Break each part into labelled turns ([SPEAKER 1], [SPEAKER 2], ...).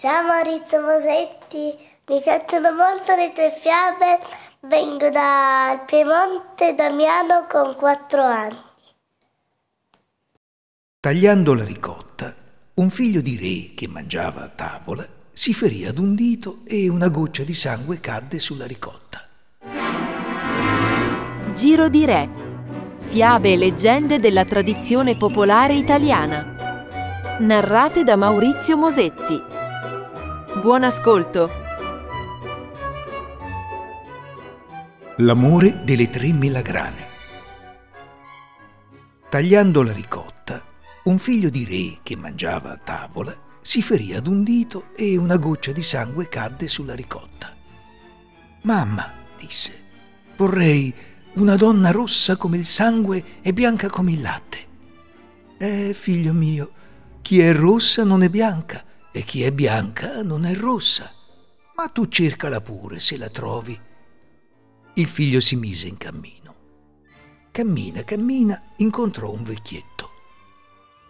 [SPEAKER 1] Ciao Maurizio Mosetti, mi piacciono molto le tue fiabe, vengo dal Piemonte Damiano con quattro anni.
[SPEAKER 2] Tagliando la ricotta, un figlio di re che mangiava a tavola si ferì ad un dito e una goccia di sangue cadde sulla ricotta.
[SPEAKER 3] Giro di Re. Fiabe e leggende della tradizione popolare italiana. Narrate da Maurizio Mosetti. Buon ascolto!
[SPEAKER 2] L'amore delle tre melagrane. Tagliando la ricotta, un figlio di re che mangiava a tavola si ferì ad un dito e una goccia di sangue cadde sulla ricotta. Mamma, disse, vorrei una donna rossa come il sangue e bianca come il latte. Eh, figlio mio, chi è rossa non è bianca e chi è bianca non è rossa. Ma tu cercala pure se la trovi. Il figlio si mise in cammino. Cammina, cammina, incontrò un vecchietto.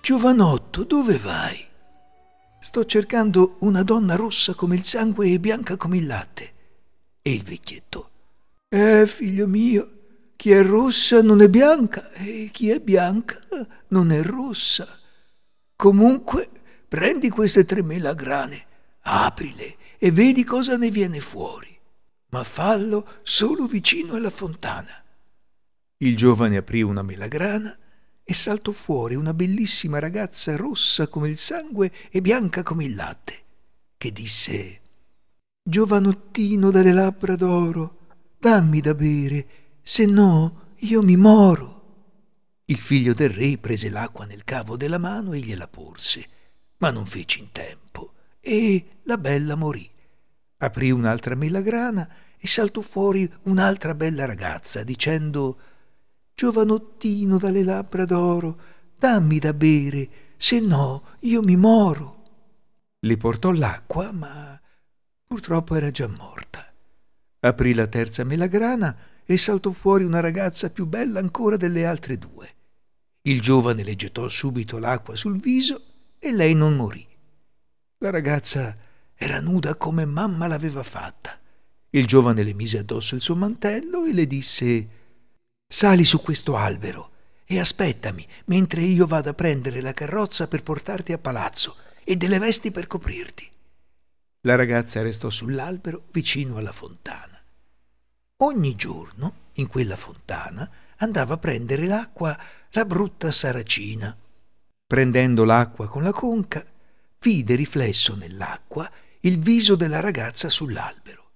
[SPEAKER 2] Giovanotto, dove vai? Sto cercando una donna rossa come il sangue e bianca come il latte. E il vecchietto. Eh, figlio mio, chi è rossa non è bianca e chi è bianca non è rossa. Comunque prendi queste tre melagrane, aprile e vedi cosa ne viene fuori, ma fallo solo vicino alla fontana. Il giovane aprì una melagrana e saltò fuori una bellissima ragazza rossa come il sangue e bianca come il latte, che disse Giovanottino dalle labbra d'oro, dammi da bere, se no io mi moro. Il figlio del re prese l'acqua nel cavo della mano e gliela porse ma non fece in tempo e la bella morì. Aprì un'altra melagrana e saltò fuori un'altra bella ragazza dicendo Giovanottino dalle labbra d'oro, dammi da bere, se no io mi moro. Le portò l'acqua, ma purtroppo era già morta. Aprì la terza melagrana e saltò fuori una ragazza più bella ancora delle altre due. Il giovane le gettò subito l'acqua sul viso e lei non morì. La ragazza era nuda come mamma l'aveva fatta. Il giovane le mise addosso il suo mantello e le disse Sali su questo albero e aspettami mentre io vado a prendere la carrozza per portarti a palazzo e delle vesti per coprirti. La ragazza restò sull'albero vicino alla fontana. Ogni giorno, in quella fontana, andava a prendere l'acqua la brutta saracina Prendendo l'acqua con la conca, vide riflesso nell'acqua il viso della ragazza sull'albero.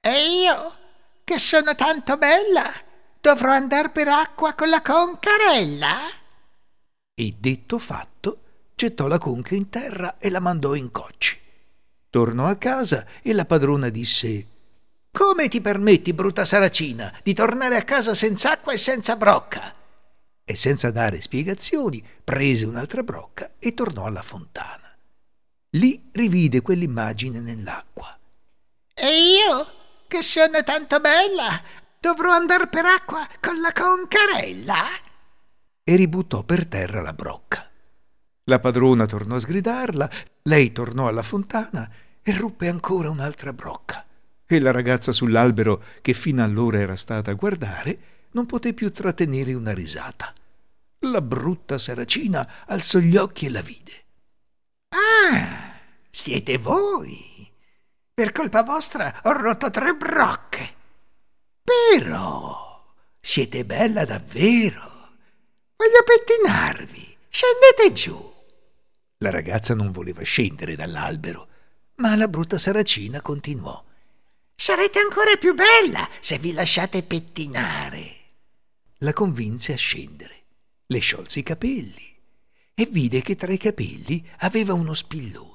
[SPEAKER 4] E io, che sono tanto bella, dovrò andare per acqua con la concarella?
[SPEAKER 2] E detto fatto, gettò la conca in terra e la mandò in cocci. Tornò a casa e la padrona disse Come ti permetti, brutta saracina, di tornare a casa senza acqua e senza brocca? E senza dare spiegazioni prese un'altra brocca e tornò alla fontana. Lì rivide quell'immagine nell'acqua.
[SPEAKER 4] E io, che sono tanto bella, dovrò andare per acqua con la concarella?
[SPEAKER 2] E ributtò per terra la brocca. La padrona tornò a sgridarla, lei tornò alla fontana e ruppe ancora un'altra brocca. E la ragazza sull'albero, che fino allora era stata a guardare, non poté più trattenere una risata. La brutta saracina alzò gli occhi e la vide.
[SPEAKER 4] Ah, siete voi. Per colpa vostra ho rotto tre brocche. Però siete bella davvero. Voglio pettinarvi. Scendete giù.
[SPEAKER 2] La ragazza non voleva scendere dall'albero, ma la brutta saracina continuò.
[SPEAKER 4] Sarete ancora più bella se vi lasciate pettinare
[SPEAKER 2] la convinse a scendere. Le sciolse i capelli e vide che tra i capelli aveva uno spillone.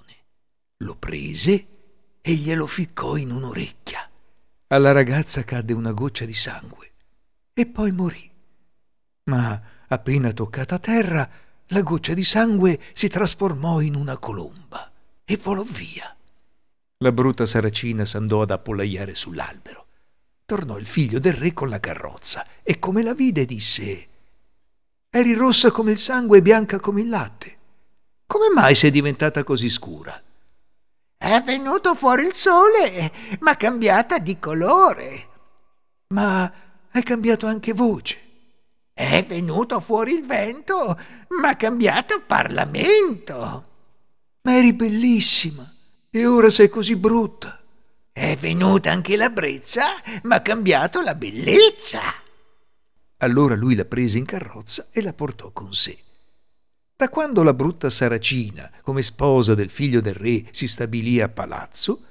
[SPEAKER 2] Lo prese e glielo ficcò in un'orecchia. Alla ragazza cadde una goccia di sangue e poi morì. Ma appena toccata a terra, la goccia di sangue si trasformò in una colomba e volò via. La brutta saracina s'andò ad appollaiare sull'albero tornò il figlio del re con la carrozza e come la vide disse Eri rossa come il sangue e bianca come il latte. Come mai sei diventata così scura?
[SPEAKER 4] È venuto fuori il sole, ma cambiata di colore.
[SPEAKER 2] Ma hai cambiato anche voce.
[SPEAKER 4] È venuto fuori il vento, ma cambiato Parlamento.
[SPEAKER 2] Ma eri bellissima e ora sei così brutta.
[SPEAKER 4] È venuta anche la brezza, ma ha cambiato la bellezza.
[SPEAKER 2] Allora lui la prese in carrozza e la portò con sé. Da quando la brutta Saracina, come sposa del figlio del re, si stabilì a palazzo,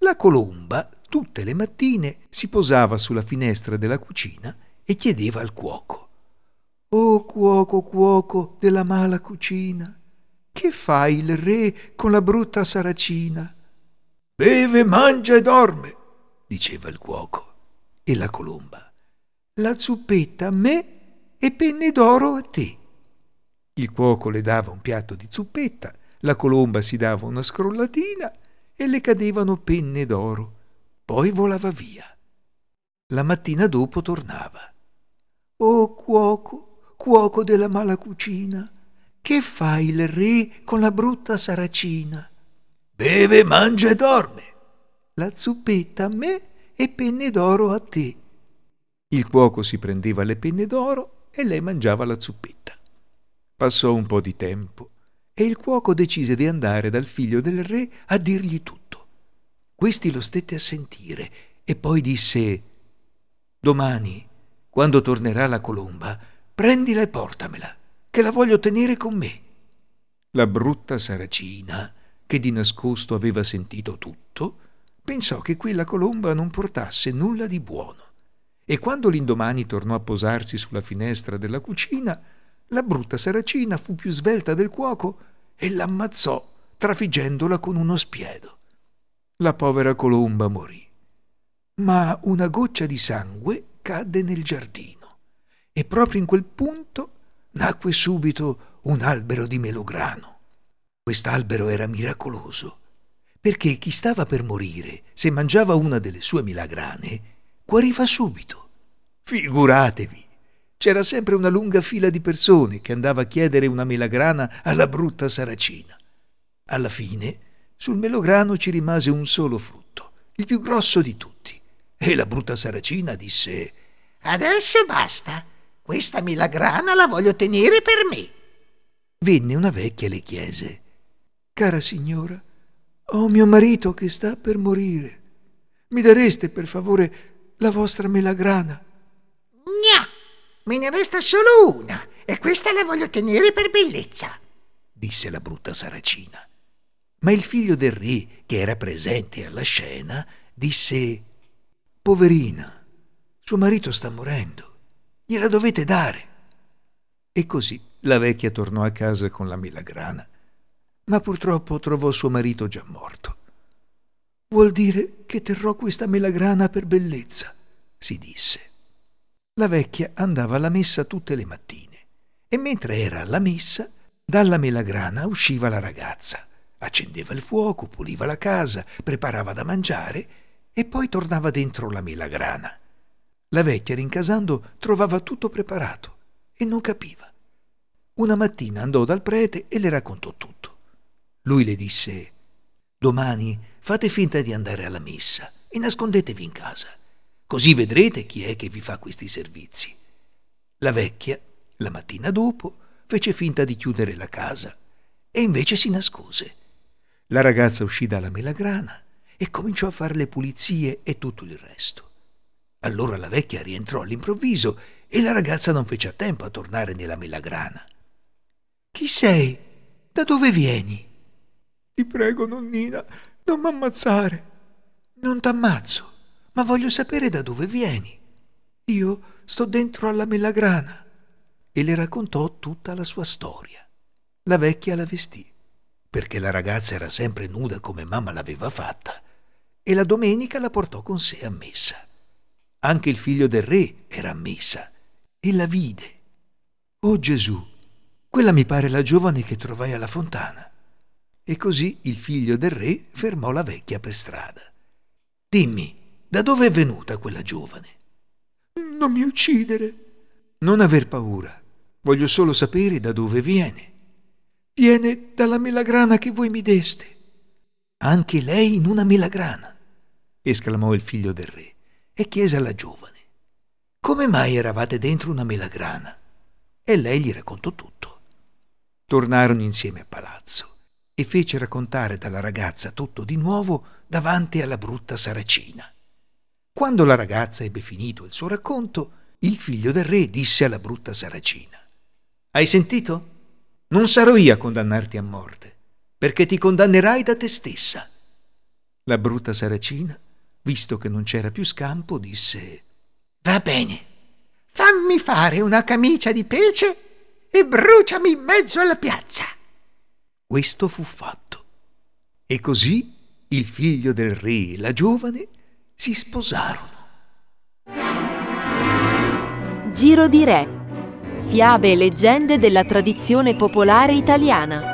[SPEAKER 2] la colomba tutte le mattine si posava sulla finestra della cucina e chiedeva al cuoco Oh cuoco, cuoco della mala cucina, che fa il re con la brutta saracina? Beve, mangia e dorme, diceva il cuoco. E la colomba, la zuppetta a me e penne d'oro a te. Il cuoco le dava un piatto di zuppetta, la colomba si dava una scrollatina e le cadevano penne d'oro. Poi volava via. La mattina dopo tornava. Oh cuoco, cuoco della mala cucina, che fa il re con la brutta saracina? Beve, mangia e dorme. La zuppetta a me e penne d'oro a te. Il cuoco si prendeva le penne d'oro e lei mangiava la zuppetta. Passò un po' di tempo e il cuoco decise di andare dal figlio del re a dirgli tutto. Questi lo stette a sentire e poi disse Domani, quando tornerà la colomba, prendila e portamela, che la voglio tenere con me. La brutta saracina, che di nascosto aveva sentito tutto, pensò che quella colomba non portasse nulla di buono e quando l'indomani tornò a posarsi sulla finestra della cucina, la brutta saracina fu più svelta del cuoco e l'ammazzò trafiggendola con uno spiedo. La povera colomba morì, ma una goccia di sangue cadde nel giardino e proprio in quel punto nacque subito un albero di melograno. Quest'albero era miracoloso, perché chi stava per morire, se mangiava una delle sue milagrane, guariva subito. Figuratevi c'era sempre una lunga fila di persone che andava a chiedere una melagrana alla brutta saracina. Alla fine, sul melograno ci rimase un solo frutto, il più grosso di tutti. E la brutta saracina disse:
[SPEAKER 4] Adesso basta. Questa melagrana la voglio tenere per me.
[SPEAKER 2] Venne una vecchia e le chiese: Cara signora, ho mio marito che sta per morire. Mi dareste per favore la vostra melagrana?
[SPEAKER 4] Me ne resta solo una e questa la voglio tenere per bellezza,
[SPEAKER 2] disse la brutta saracina. Ma il figlio del re, che era presente alla scena, disse Poverina, suo marito sta morendo, gliela dovete dare. E così la vecchia tornò a casa con la melagrana, ma purtroppo trovò suo marito già morto. Vuol dire che terrò questa melagrana per bellezza, si disse. La vecchia andava alla messa tutte le mattine e mentre era alla messa, dalla melagrana usciva la ragazza, accendeva il fuoco, puliva la casa, preparava da mangiare e poi tornava dentro la melagrana. La vecchia, rincasando, trovava tutto preparato e non capiva. Una mattina andò dal prete e le raccontò tutto. Lui le disse: Domani fate finta di andare alla messa e nascondetevi in casa. Così vedrete chi è che vi fa questi servizi. La vecchia, la mattina dopo, fece finta di chiudere la casa e invece si nascose. La ragazza uscì dalla melagrana e cominciò a fare le pulizie e tutto il resto. Allora la vecchia rientrò all'improvviso e la ragazza non fece a tempo a tornare nella melagrana. Chi sei? Da dove vieni? Ti prego, nonnina, non m'ammazzare. Non t'ammazzo ma voglio sapere da dove vieni. Io sto dentro alla melagrana. E le raccontò tutta la sua storia. La vecchia la vestì, perché la ragazza era sempre nuda come mamma l'aveva fatta, e la domenica la portò con sé a messa. Anche il figlio del re era a messa, e la vide. Oh Gesù, quella mi pare la giovane che trovai alla fontana. E così il figlio del re fermò la vecchia per strada. Dimmi, da dove è venuta quella giovane? Non mi uccidere. Non aver paura. Voglio solo sapere da dove viene. Viene dalla melagrana che voi mi deste. Anche lei in una melagrana, esclamò il figlio del re e chiese alla giovane. Come mai eravate dentro una melagrana? E lei gli raccontò tutto. Tornarono insieme a palazzo e fece raccontare dalla ragazza tutto di nuovo davanti alla brutta saracina. Quando la ragazza ebbe finito il suo racconto, il figlio del re disse alla brutta saracina Hai sentito? Non sarò io a condannarti a morte, perché ti condannerai da te stessa. La brutta saracina, visto che non c'era più scampo, disse
[SPEAKER 4] Va bene, fammi fare una camicia di pece e bruciami in mezzo alla piazza.
[SPEAKER 2] Questo fu fatto. E così il figlio del re e la giovane si sposarono.
[SPEAKER 3] Giro di Re. Fiabe e leggende della tradizione popolare italiana.